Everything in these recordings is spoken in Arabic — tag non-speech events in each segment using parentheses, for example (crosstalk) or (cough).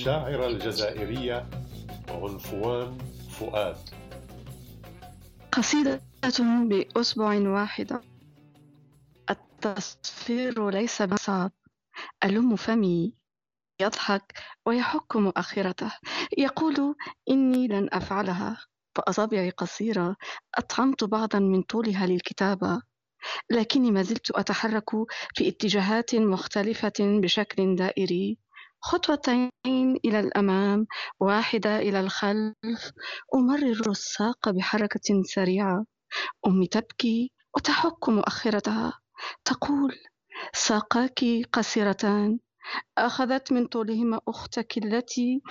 الشاعرة الجزائرية عنفوان فؤاد. قصيدة بأسبوع واحدة التصفير ليس بصعب ألم فمي. يضحك ويحك مؤخرته. يقول إني لن أفعلها. فأصابعي قصيرة. أطعمت بعضا من طولها للكتابة. لكني ما زلت أتحرك في اتجاهات مختلفة بشكل دائري. خطوتين إلى الأمام واحدة إلى الخلف. أمرر الساق بحركة سريعة. أمي تبكي وتحك مؤخرتها. تقول ساقاك قصيرتان. أخذت من طولهما أختك التي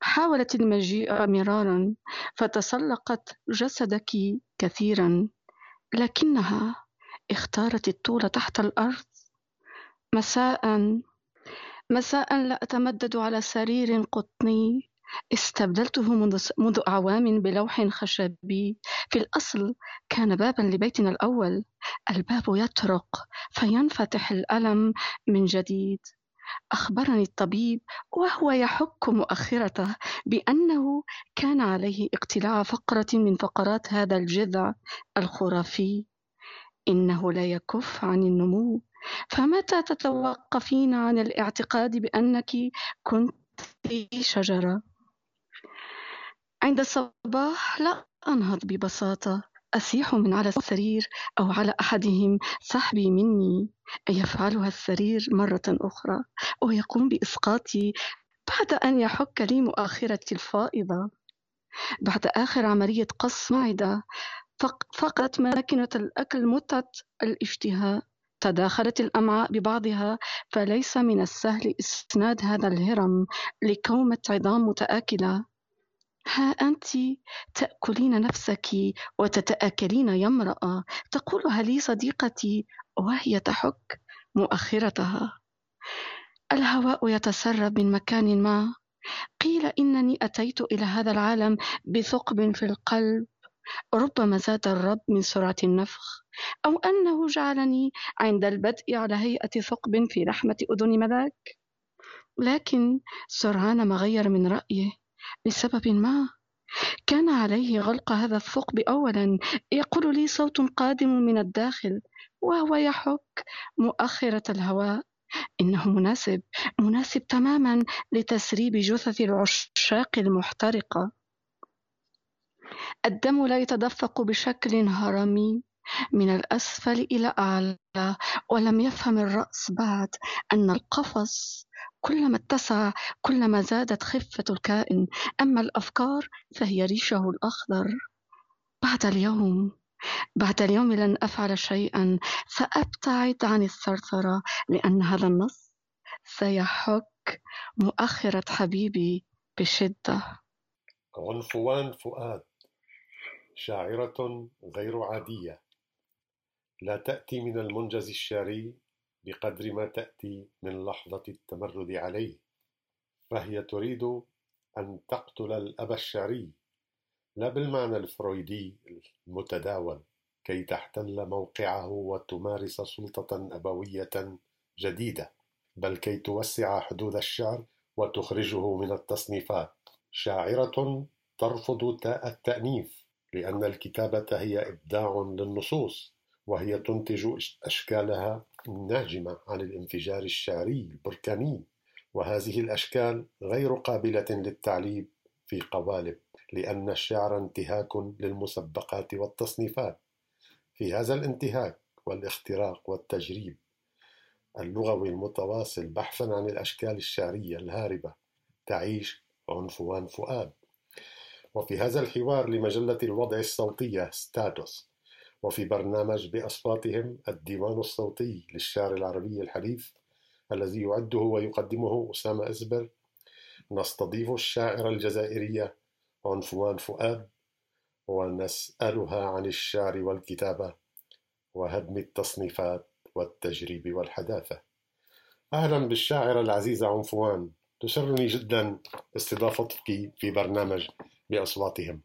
حاولت المجيء مرارا فتسلقت جسدك كثيرا. لكنها اختارت الطول تحت الأرض مساء. مساء لا أتمدد على سرير قطني. استبدلته منذ أعوام بلوح خشبي في الأصل كان بابا لبيتنا الأول. الباب يطرق فينفتح الألم من جديد. أخبرني الطبيب وهو يحك مؤخرته بأنه كان عليه اقتلاع فقرة من فقرات هذا الجذع الخرافي. إنه لا يكف عن النمو. فمتى تتوقفين عن الاعتقاد بأنك كنت شجرة؟ عند الصباح لا أنهض ببساطة أسيح من على السرير أو على أحدهم سحبي مني. يفعلها السرير مرة أخرى ويقوم بإسقاطي بعد أن يحك لي مؤخرتي الفائضة. بعد آخر عملية قص معدة فقدت ماكنة الأكل متت الاشتهاء. تداخلت الأمعاء ببعضها فليس من السهل إسناد هذا الهرم لكومة عظام متآكلة. ها أنت تأكلين نفسك وتتآكلين يا امرأة تقولها لي صديقتي وهي تحك مؤخرتها. الهواء يتسرب من مكان ما. قيل إنني أتيت إلى هذا العالم بثقب في القلب. ربما زاد الرب من سرعة النفخ أو أنه جعلني عند البدء على هيئة ثقب في لحمة أذن ملاك. لكن سرعان ما غير من رأيه لسبب ما؟ كان عليه غلق هذا الثقب أولا يقول لي صوت قادم من الداخل وهو يحك مؤخرة الهواء. إنه مناسب مناسب تماما لتسريب جثث العشاق المحترقة. الدم لا يتدفق بشكل هرمي من الأسفل إلى أعلى ولم يفهم الرأس بعد أن القفص كلما اتسع كلما زادت خفة الكائن. أما الأفكار فهي ريشه الأخضر. بعد اليوم بعد اليوم لن أفعل شيئا سأبتعد عن الثرثرة لأن هذا النص سيحك مؤخرة حبيبي بشدة. عنفوان فؤاد. شاعرة غير عادية. لا تأتي من المنجز الشعري بقدر ما تأتي من لحظة التمرد عليه فهي تريد أن تقتل الأب الشعري. لا بالمعنى الفرويدي المتداول كي تحتل موقعه وتمارس سلطة أبوية جديدة بل كي توسع حدود الشعر وتخرجه من التصنيفات. شاعرة ترفض تاء التأنيف لأن الكتابة هي إبداع للنصوص وهي تنتج أشكالها الناجمة عن الانفجار الشعري البركاني. وهذه الأشكال غير قابلة للتعليب في قوالب لأن الشعر انتهاك للمسبقات والتصنيفات. في هذا الانتهاك والاختراق والتجريب اللغوي المتواصل بحثا عن الأشكال الشعرية الهاربة تعيش عنفوان فؤاد. وفي هذا الحوار لمجلة الوضع الصوتية ستاتوس وفي برنامج بأصواتهم الديوان الصوتي للشعر العربي الحديث الذي يعده ويقدمه أسامة إزبر. نستضيف الشاعرة الجزائرية عنفوان فؤاد ونسألها عن الشعر والكتابة وهدم التصنيفات والتجريب والحداثة. أهلا بالشاعرة العزيزة عنفوان تسرني جدا استضافتك في برنامج بأصواتهم.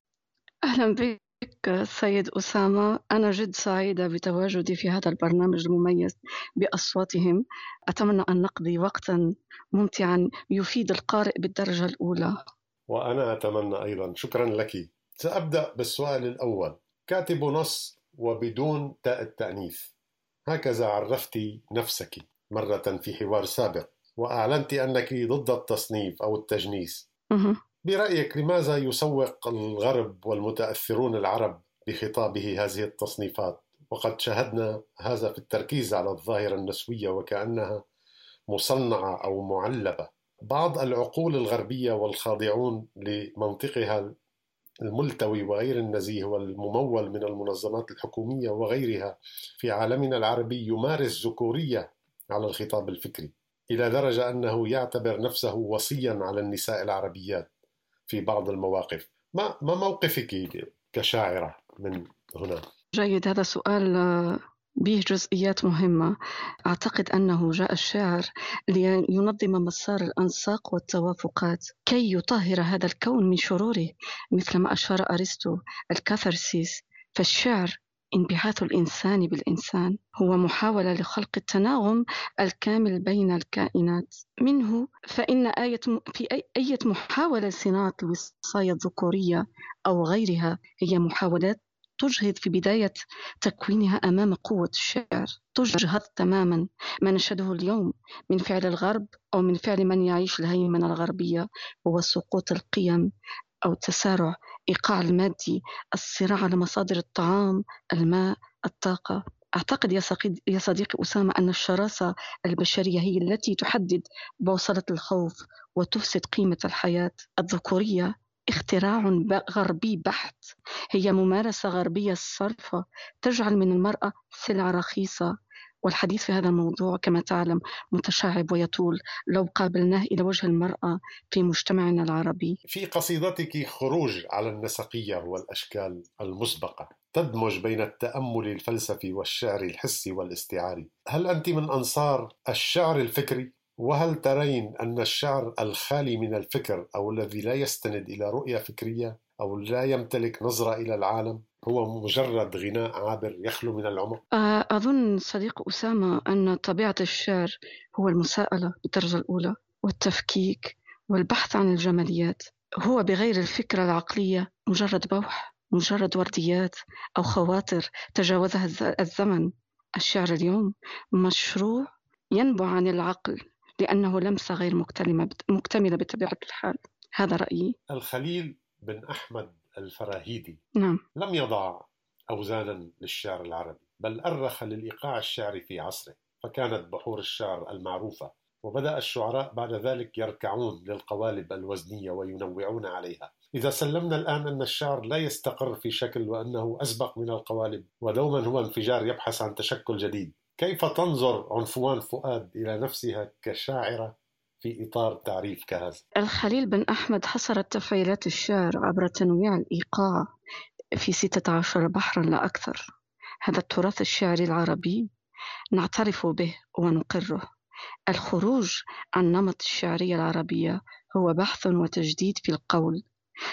أهلا بك سيد أسامة. أنا جد سعيدة بتواجدي في هذا البرنامج المميز بأصواتهم. أتمنى أن نقضي وقتا ممتعا يفيد القارئ بالدرجة الأولى. وأنا أتمنى أيضا. شكرا لك. سأبدأ بالسؤال الأول. كاتب نص وبدون تاء التأنيث. هكذا عرفت نفسك مرة في حوار سابق وأعلنت أنك ضد التصنيف أو التجنيس. برأيك لماذا يسوق الغرب والمتأثرون العرب بخطابه هذه التصنيفات؟ وقد شاهدنا هذا في التركيز على الظاهرة النسوية وكأنها مصنعة أو معلبة. بعض العقول الغربية والخاضعون لمنطقها الملتوي وغير النزيه والممول من المنظمات الحكومية وغيرها في عالمنا العربي يمارس ذكورية على الخطاب الفكري إلى درجة أنه يعتبر نفسه وصيا على النساء العربيات. في بعض المواقف. ما ما موقفك كشاعرة من هنا؟ جيد هذا سؤال آه، به جزئيات مهمة. أعتقد أنه جاء الشاعر لينظم مسار الأنساق والتوافقات. كي يطهر هذا الكون من شروره مثل ما أشار أرسطو الكاثارسيس فالشعر انبعاث الإنسان بالإنسان هو محاولة لخلق التناغم الكامل بين الكائنات. منه فإن آية في أي أية محاولة لصناعة الوصاية الذكورية أو غيرها هي محاولات تجهض في بداية تكوينها أمام قوة الشعر. تجهض تماما ما نشهده اليوم من فعل الغرب أو من فعل من يعيش الهيمنة الغربية هو سقوط القيم أو تسارع إيقاع المادي الصراع على مصادر الطعام الماء الطاقة. أعتقد يا صديقي أسامة أن الشراسة البشرية هي التي تحدد بوصلة الخوف وتفسد قيمة الحياة. الذكورية اختراع غربي بحت. هي ممارسة غربية صرفة تجعل من المرأة سلعة رخيصة. والحديث في هذا الموضوع كما تعلم متشعب ويطول. لو قابلناه إلى وجه المرأة في مجتمعنا العربي. في قصيدتك خروج على النسقية والأشكال المسبقة تدمج بين التأمل الفلسفي والشعر الحسي والاستعاري. هل أنت من أنصار الشعر الفكري؟ وهل ترين أن الشعر الخالي من الفكر أو الذي لا يستند إلى رؤية فكرية أو لا يمتلك نظرة إلى العالم؟ هو مجرد غناء عابر يخلو من العمق؟ أظن صديق أسامة أن طبيعة الشعر هو المساءلة بالدرجة الأولى والتفكيك والبحث عن الجماليات. هو بغير الفكرة العقلية مجرد بوح مجرد ورديات أو خواطر تجاوزها الزمن. الشعر اليوم مشروع ينبع عن العقل لأنه لمسة غير مكتملة بطبيعة الحال. هذا رأيي. الخليل بن أحمد. الفراهيدي. نعم. لم يضع أوزانا للشعر العربي بل أرخ للإيقاع الشعري في عصره فكانت بحور الشعر المعروفة وبدأ الشعراء بعد ذلك يركعون للقوالب الوزنية وينوعون عليها. إذا سلمنا الآن أن الشعر لا يستقر في شكل وأنه أسبق من القوالب ودوما هو انفجار يبحث عن تشكل جديد كيف تنظر عنفوان فؤاد إلى نفسها كشاعرة؟ في إطار تعريف كهذا. الخليل بن أحمد حصر تفعيلات الشعر عبر تنويع الإيقاع في ستة عشر بحرا لا أكثر. هذا التراث الشعري العربي نعترف به ونقره. الخروج عن نمط الشعرية العربية هو بحث وتجديد في القول.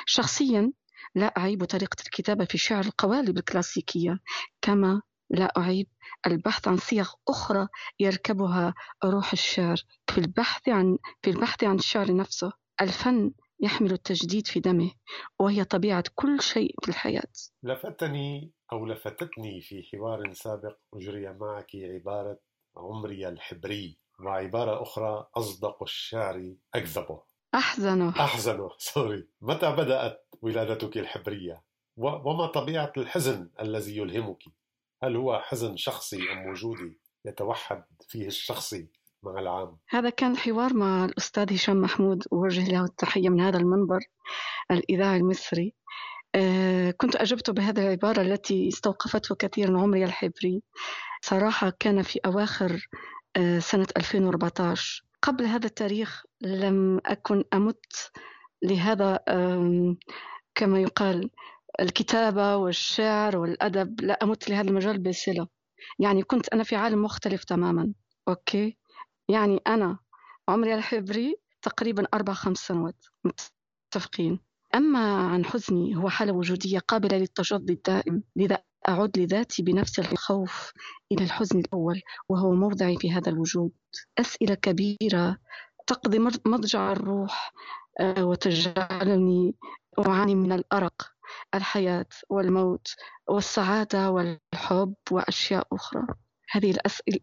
شخصيا لا أعيب طريقة الكتابة في شعر القوالب الكلاسيكية كما لا أعيب. البحث عن صيغ أخرى يركبها روح الشعر في البحث عن في البحث عن الشعر نفسه. الفن يحمل التجديد في دمه وهي طبيعة كل شيء في الحياة. لفتني أو لفتتني في حوار سابق أجري معك عبارة عمري الحبري وعبارة أخرى أصدق الشعر أكذبه. أحزنه. أحزنه سوري. متى بدأت ولادتك الحبرية؟ وما طبيعة الحزن الذي يلهمك؟ هل هو حزن شخصي أم وجودي يتوحد فيه الشخصي مع العام؟ هذا كان حوار مع الأستاذ هشام محمود. أوجه له التحية من هذا المنبر الإذاعي المصري. آه، كنت أجبت بهذه العبارة التي استوقفته كثيرا عمري الحبري. صراحة كان في أواخر آه، سنة 2014 قبل هذا التاريخ لم أكن أمت لهذا كما يقال. الكتابة والشعر والأدب لا أمت لهذا المجال بصلة. يعني كنت أنا في عالم مختلف تماما. أوكي؟ يعني أنا عمري الحبري تقريبا أربع خمس سنوات. متفقين. أما عن حزني هو حالة وجودية قابلة للتجدد الدائم لذا أعود لذاتي بنفس الخوف إلى الحزن الأول وهو موضعي في هذا الوجود. أسئلة كبيرة. تقضي مضجع الروح آه، وتجعلني أعاني من الأرق. الحياة والموت والسعادة والحب وأشياء أخرى. هذه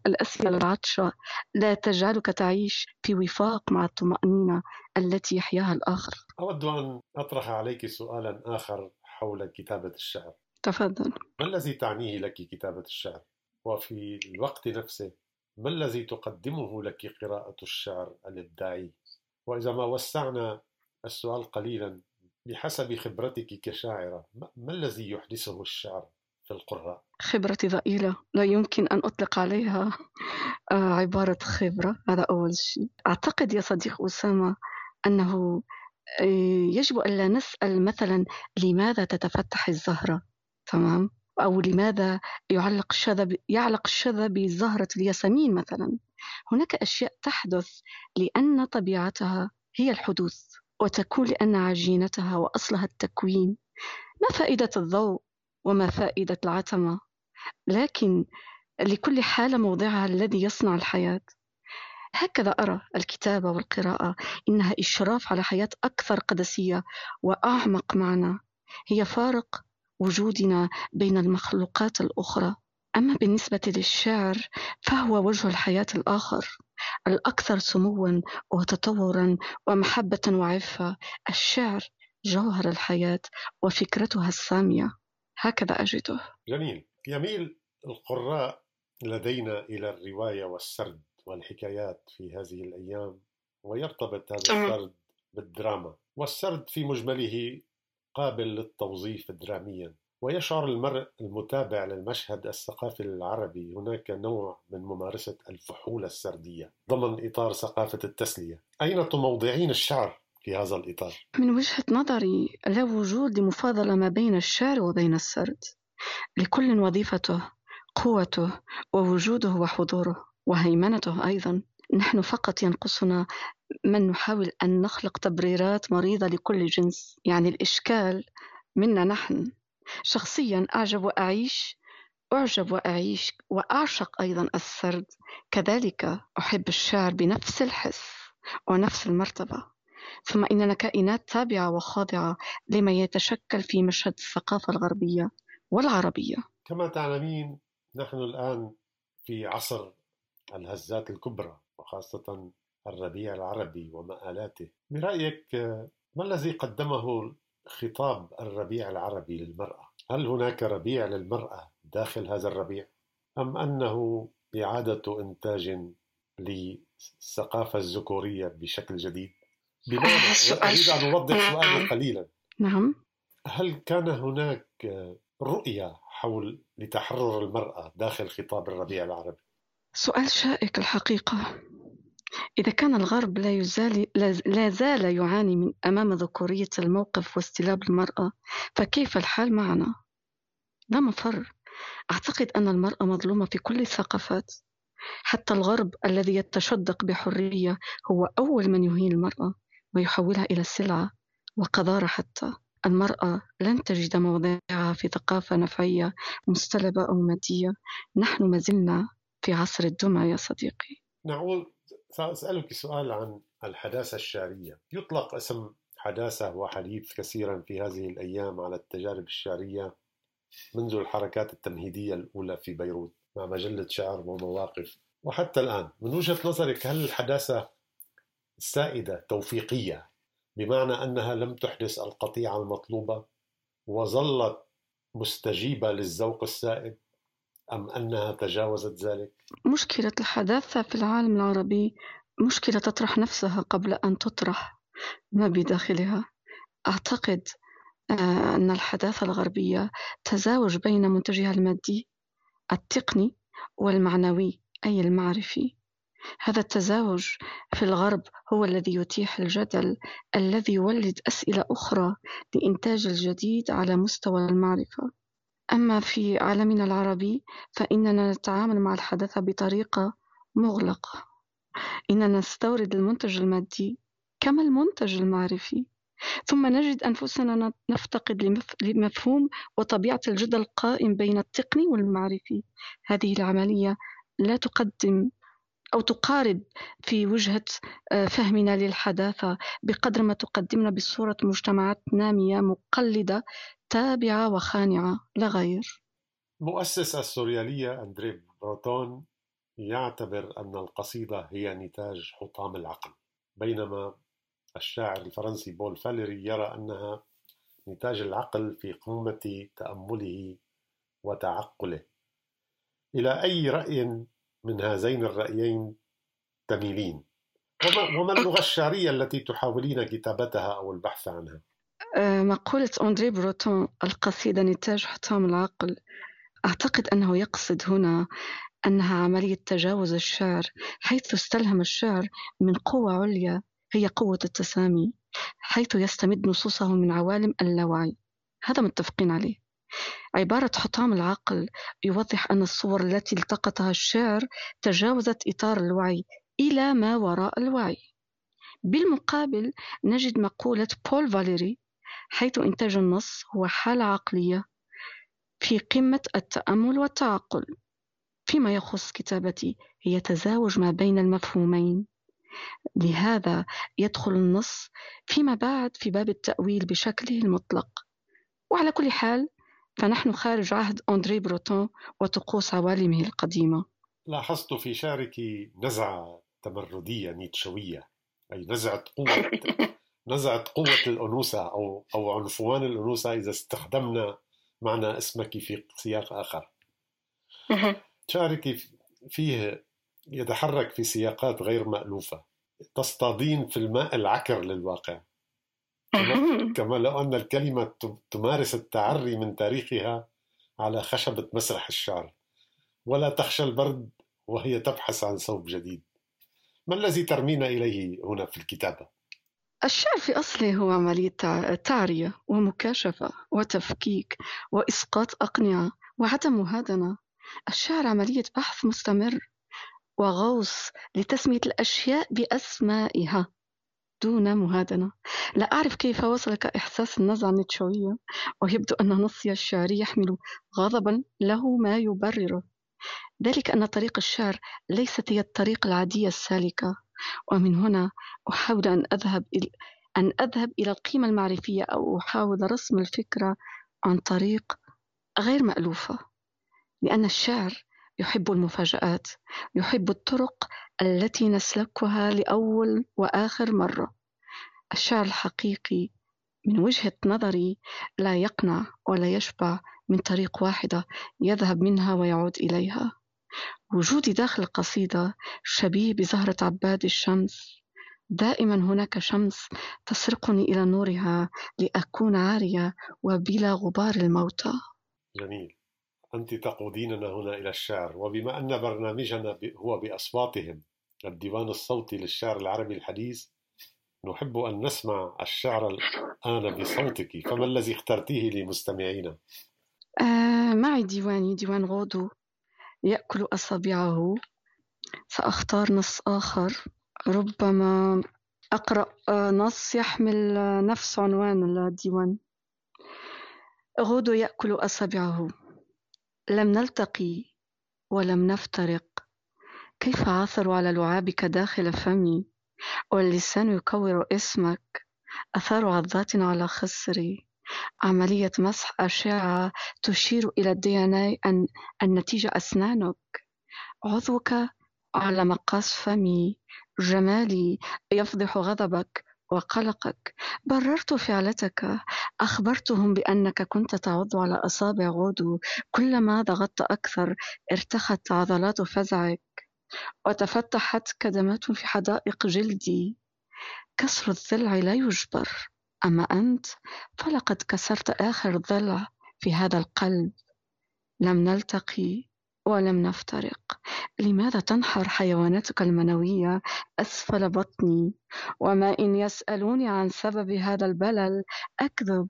الأسئلة, العطشة. لا تجعلك تعيش في وفاق مع الطمأنينة التي يحياها الآخر. أود أن أطرح عليك سؤالا آخر حول كتابة الشعر. تفضل. ما الذي تعنيه لك كتابة الشعر؟ وفي الوقت نفسه ما الذي تقدمه لك قراءة الشعر الإبداعي؟ وإذا ما وسعنا السؤال قليلا بحسب خبرتك كشاعرة ما الذي يحدثه الشعر في القراء؟ خبرتي ضئيلة لا يمكن أن أطلق عليها آه، عبارة خبرة. هذا أول شيء. أعتقد يا صديق أسامة أنه آه، يجب أن لا نسأل مثلا لماذا تتفتح الزهرة تمام؟ أو لماذا يعلق الشذا يعلق الشذا بزهرة الياسمين مثلا. هناك أشياء تحدث لأن طبيعتها هي الحدوث. وتكون لأن عجينتها وأصلها التكوين. ما فائدة الضوء وما فائدة العتمة لكن لكل حالة موضعها الذي يصنع الحياة. هكذا أرى الكتابة والقراءة إنها إشراف على حياة أكثر قدسية وأعمق معنى. هي فارق وجودنا بين المخلوقات الأخرى. أما بالنسبة للشعر فهو وجه الحياة الآخر. الأكثر سموا وتطورا ومحبة وعفة الشعر جوهر الحياة وفكرتها السامية. هكذا أجده. جميل. يميل القراء لدينا إلى الرواية والسرد والحكايات في هذه الأيام ويرتبط هذا السرد بالدراما. والسرد في مجمله قابل للتوظيف دراميا. ويشعر المرء المتابع للمشهد الثقافي العربي. هناك نوع من ممارسة الفحولة السردية ضمن إطار ثقافة التسلية. أين تموضعين الشعر في هذا الإطار؟ من وجهة نظري لا وجود لمفاضلة ما بين الشعر وبين السرد. لكل وظيفته قوته ووجوده وحضوره وهيمنته أيضا. نحن فقط ينقصنا من نحاول أن نخلق تبريرات مريضة لكل جنس. يعني الإشكال منا نحن. شخصيا أعجب وأعيش أعجب وأعيش وأعشق أيضا السرد. كذلك أحب الشعر بنفس الحس ونفس المرتبة. ثم إننا كائنات تابعة وخاضعة لما يتشكل في مشهد الثقافة الغربية والعربية. كما تعلمين نحن الآن في عصر الهزات الكبرى وخاصة الربيع العربي ومآلاته. برأيك ما الذي قدمه خطاب الربيع العربي للمرأة. هل هناك ربيع للمرأة داخل هذا الربيع؟ أم أنه إعادة إنتاج للثقافة الذكورية بشكل جديد؟ بمعنى أريد أن أوضح سؤالي قليلا. نعم. هل كان هناك رؤية حول لتحرر المرأة داخل خطاب الربيع العربي؟ سؤال شائك الحقيقة. إذا كان الغرب لا, يزال لا زال يعاني من أمام ذكورية الموقف واستلاب المرأة فكيف الحال معنا؟ لا مفر. أعتقد أن المرأة مظلومة في كل الثقافات. حتى الغرب الذي يتشدق بحرية هو أول من يهين المرأة ويحولها إلى سلعة وقذارة حتى. المرأة لن تجد موضعها في ثقافة نفعية مستلبة أو مادية. نحن ما زلنا في عصر الدمى يا صديقي. نعود سأسألك سؤال عن الحداثة الشعرية. يطلق اسم حداثة وحديث كثيرا في هذه الأيام على التجارب الشعرية منذ الحركات التمهيدية الأولى في بيروت مع مجلة شعر ومواقف. وحتى الآن من وجهة نظرك هل الحداثة السائدة توفيقية بمعنى أنها لم تحدث القطيعة المطلوبة وظلت مستجيبة للذوق السائد؟ أم أنها تجاوزت ذلك؟ مشكلة الحداثة في العالم العربي مشكلة تطرح نفسها قبل أن تطرح ما بداخلها. أعتقد آه، أن الحداثة الغربية تزاوج بين منتجها المادي التقني والمعنوي أي المعرفي. هذا التزاوج في الغرب هو الذي يتيح الجدل الذي يولد أسئلة أخرى لإنتاج الجديد على مستوى المعرفة. أما في عالمنا العربي فإننا نتعامل مع الحداثة بطريقة مغلقة. إننا نستورد المنتج المادي كما المنتج المعرفي ثم نجد أنفسنا نفتقد لمفهوم وطبيعة الجدل القائم بين التقني والمعرفي. هذه العملية لا تقدم أو تقارب في وجهة آه، فهمنا للحداثة بقدر ما تقدمنا بصورة مجتمعات نامية مقلدة تابعة وخانعة لا غير. مؤسس السوريالية أندري بروتون يعتبر أن القصيدة هي نتاج حطام العقل بينما الشاعر الفرنسي بول فاليري يرى أنها نتاج العقل في قمة تأمله وتعقله. إلى أي رأي من هذين الرأيين تميلين؟ وما اللغة الشعرية التي تحاولين كتابتها أو البحث عنها؟ مقولة أندري بروتون القصيدة نتاج حطام العقل. أعتقد أنه يقصد هنا أنها عملية تجاوز الشعر حيث استلهم الشعر من قوة عليا هي قوة التسامي حيث يستمد نصوصه من عوالم اللاوعي. هذا متفقين عليه. عبارة حطام العقل يوضح أن الصور التي التقطها الشعر تجاوزت إطار الوعي إلى ما وراء الوعي. بالمقابل نجد مقولة بول فاليري حيث إنتاج النص هو حالة عقلية في قمة التأمل والتعقل فيما يخص كتابتي هي تزاوج ما بين المفهومين. لهذا يدخل النص فيما بعد في باب التأويل بشكله المطلق. وعلى كل حال فنحن خارج عهد أندري بروتون وطقوس عوالمه القديمة. لاحظت في شعرك نزعة تمردية نيتشوية أي نزعة قوة. (laughs) نزعة قوة الأنوثة أو أو عنفوان الأنوثة إذا استخدمنا معنى اسمك في سياق آخر. شعرك فيه يتحرك في سياقات غير مألوفة. تصطادين في الماء العكر للواقع. كما لو أن الكلمة تمارس التعري من تاريخها على خشبة مسرح الشعر. ولا تخشى البرد وهي تبحث عن ثوب جديد. ما الذي ترمين إليه هنا في الكتابة؟ الشعر في أصله هو عملية تعرية ومكاشفة وتفكيك وإسقاط أقنعة وعدم مهادنة. الشعر عملية بحث مستمر وغوص لتسمية الأشياء بأسمائها دون مهادنة. لا أعرف كيف وصلك إحساس النزعة النيتشوية ويبدو أن نصي الشعري يحمل غضبا له ما يبرره ذلك أن طريق الشعر ليست هي الطريق العادية السالكة. ومن هنا أحاول أن أذهب إلى أن أذهب إلى القيمة المعرفية أو أحاول رسم الفكرة عن طريق غير مألوفة لأن الشعر يحب المفاجآت يحب الطرق التي نسلكها لأول وآخر مرة. الشعر الحقيقي من وجهة نظري لا يقنع ولا يشبع من طريق واحدة يذهب منها ويعود إليها. وجودي داخل القصيدة شبيه بزهرة عباد الشمس. دائما هناك شمس تسرقني إلى نورها لأكون عارية وبلا غبار الموتى. جميل. أنت تقوديننا هنا إلى الشعر وبما أن برنامجنا هو بأصواتهم الديوان الصوتي للشعر العربي الحديث نحب أن نسمع الشعر الآن بصوتك. فما الذي اخترتيه لمستمعينا؟ آه معي ديواني ديوان غودو. يأكل أصابعه سأختار نص آخر. ربما أقرأ نص يحمل نفس عنوان الديوان. غودو يأكل أصابعه. لم نلتقي ولم نفترق. كيف عثروا على لعابك داخل فمي؟ واللسان يكور اسمك. أثار عضات على خصري. عملية مسح أشعة تشير إلى الدي أن النتيجة أسنانك. عضوك على مقاس فمي جمالي يفضح غضبك وقلقك. بررت فعلتك. أخبرتهم بأنك كنت تعض على أصابع غودو كلما ضغطت أكثر ارتخت عضلات فزعك. وتفتحت كدمات في حدائق جلدي. كسر الضلع لا يجبر. أما أنت فلقد كسرت آخر ضلع في هذا القلب. لم نلتقي ولم نفترق. لماذا تنحر حيواناتك المنوية؟ أسفل بطني. وما إن يسألوني عن سبب هذا البلل أكذب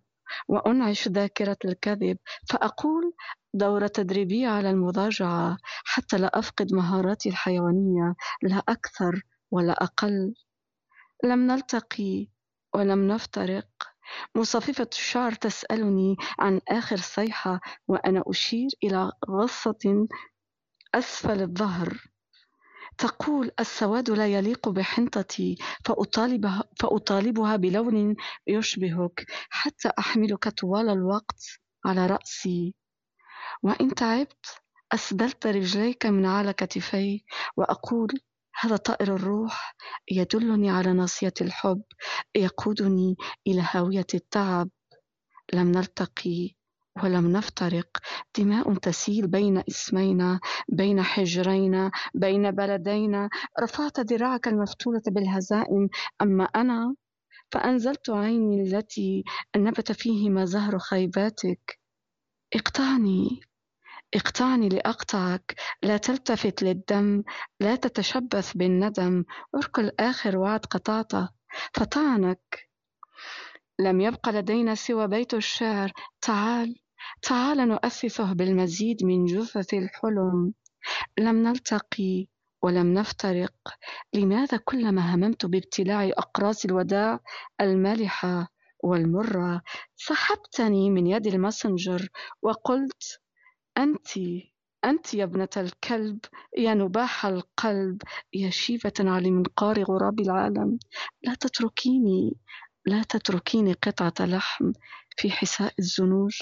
وأنعش ذاكرة الكذب. فأقول دورة تدريبية على المضاجعة. حتى لا أفقد مهاراتي الحيوانية. لا أكثر ولا أقل. لم نلتقي ولم نفترق. مصففة الشعر تسألني عن آخر صيحة وأنا أشير إلى غصة أسفل الظهر. تقول السواد لا يليق بحنطتي فأطالبها, فأطالبها بلون يشبهك حتى أحملك طوال الوقت على رأسي. وإن تعبت أسدلت رجليك من على كتفي وأقول هذا طائر الروح يدلني على ناصية الحب يقودني إلى هاوية التعب. لم نلتقي ولم نفترق. دماء تسيل بين اسمينا بين حجرينا بين بلدينا. رفعت ذراعك المفتولة بالهزائم. أما أنا فأنزلت عيني التي نبت فيهما زهر خيباتك. اقطعني. اقطعني لأقطعك لا تلتفت للدم لا تتشبث بالندم اركل آخر وعد قطعته فطعنك. لم يبق لدينا سوى بيت الشعر. تعال تعال نؤسسه بالمزيد من جثث الحلم. لم نلتقي ولم نفترق. لماذا كلما هممت بابتلاع أقراص الوداع المالحة والمرة سحبتني من يد الماسنجر وقلت أنتِ أنتِ يا ابنة الكلب يا نباح القلب يا شيبة على منقار غراب العالم. لا تتركيني لا تتركيني قطعة لحم في حساء الزنوج.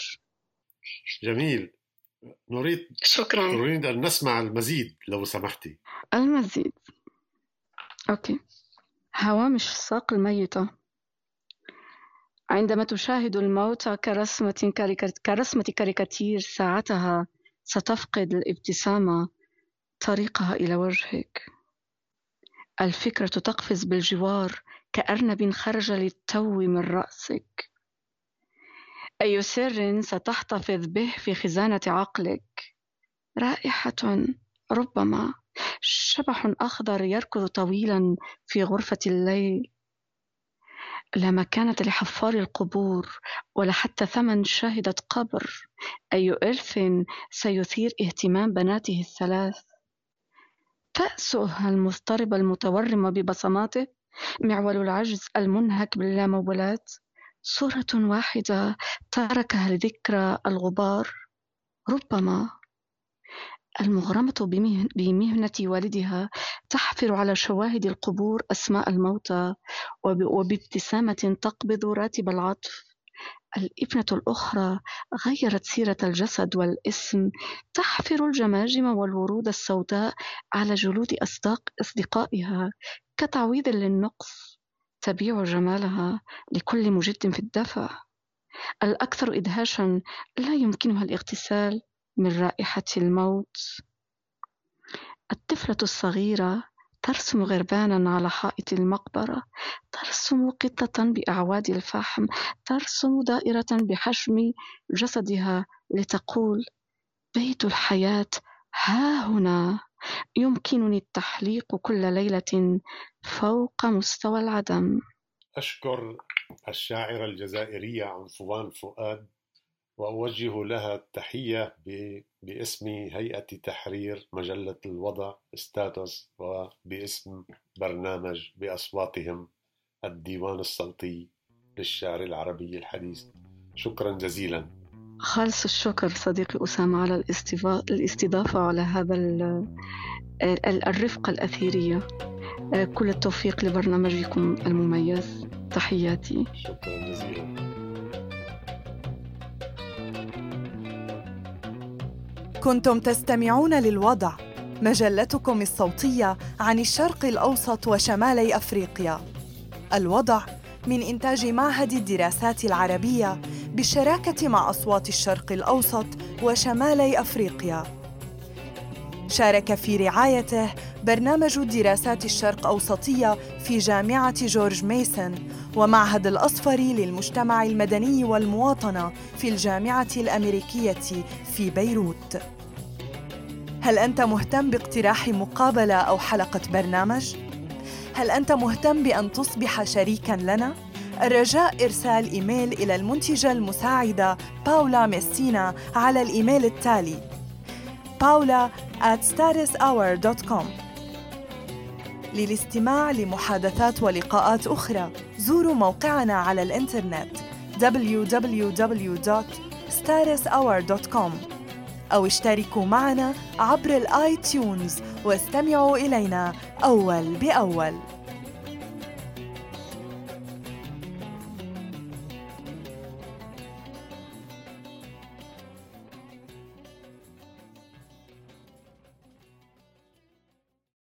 جميل. نريد شكرا. نريد أن نسمع المزيد لو سمحتي المزيد. Okay. هوامش الساق الميتة. عندما تشاهد الموت كرسمة, كرسمة كاريكاتير ساعتها ستفقد الابتسامة طريقها إلى وجهك. الفكرة تقفز بالجوار كأرنب خرج للتو من رأسك. أي سر ستحتفظ به في خزانة عقلك؟ رائحة ربما شبح أخضر يركض طويلا في غرفة الليل. لا مكانة لحفار القبور ولا حتى ثمن شاهدة قبر. أي إرث سيثير اهتمام بناته الثلاث. تأسه المضطرب المتورم ببصماته. معول العجز المنهك باللامبالاة. صورة واحدة تركها لذكرى الغبار. ربما المغرمة بمهنة والدها تحفر على شواهد القبور أسماء الموتى وبابتسامة تقبض راتب العطف. الإبنة الأخرى غيرت سيرة الجسد والاسم تحفر الجماجم والورود السوداء على جلود أصدق أصدقائها كتعويض للنقص. تبيع جمالها لكل مجد في الدفع. الأكثر إدهاشا لا يمكنها الاغتسال. من رائحة الموت. الطفلة الصغيرة ترسم غربانا على حائط المقبرة ترسم قطة بأعواد الفحم ترسم دائرة بحجم جسدها لتقول بيت الحياة ها هنا! يمكنني التحليق كل ليلة فوق مستوى العدم. أشكر الشاعرة الجزائرية عنفوان فؤاد وأوجه لها التحية باسم هيئة تحرير مجلة الوضع ستاتوس وباسم برنامج بأصواتهم الديوان الصوتي للشعر العربي الحديث. شكرا جزيلا. خالص الشكر صديقي أسامة على الاستضافة على هذا الرفقة الأثيرية كل التوفيق لبرنامجكم المميز. تحياتي. شكرا جزيلا. كنتم تستمعون للوضع. مجلتكم الصوتية عن الشرق الأوسط وشمالي أفريقيا. الوضع من إنتاج معهد الدراسات العربية بالشراكة مع أصوات الشرق الأوسط وشمالي أفريقيا. شارك في رعايته برنامج الدراسات الشرق أوسطية في جامعة جورج ميسون ومعهد الأصفر للمجتمع المدني والمواطنة في الجامعة الأمريكية في بيروت. هل أنت مهتم باقتراح مقابلة أو حلقة برنامج؟ هل أنت مهتم بأن تصبح شريكاً لنا؟ الرجاء إرسال إيميل إلى المنتجة المساعدة باولا ميسينا على الإيميل التالي paula at للاستماع لمحادثات ولقاءات أخرى زوروا موقعنا على الإنترنت www.statushour.com أو اشتركوا معنا عبر ال iTunes واستمعوا إلينا أول بأول.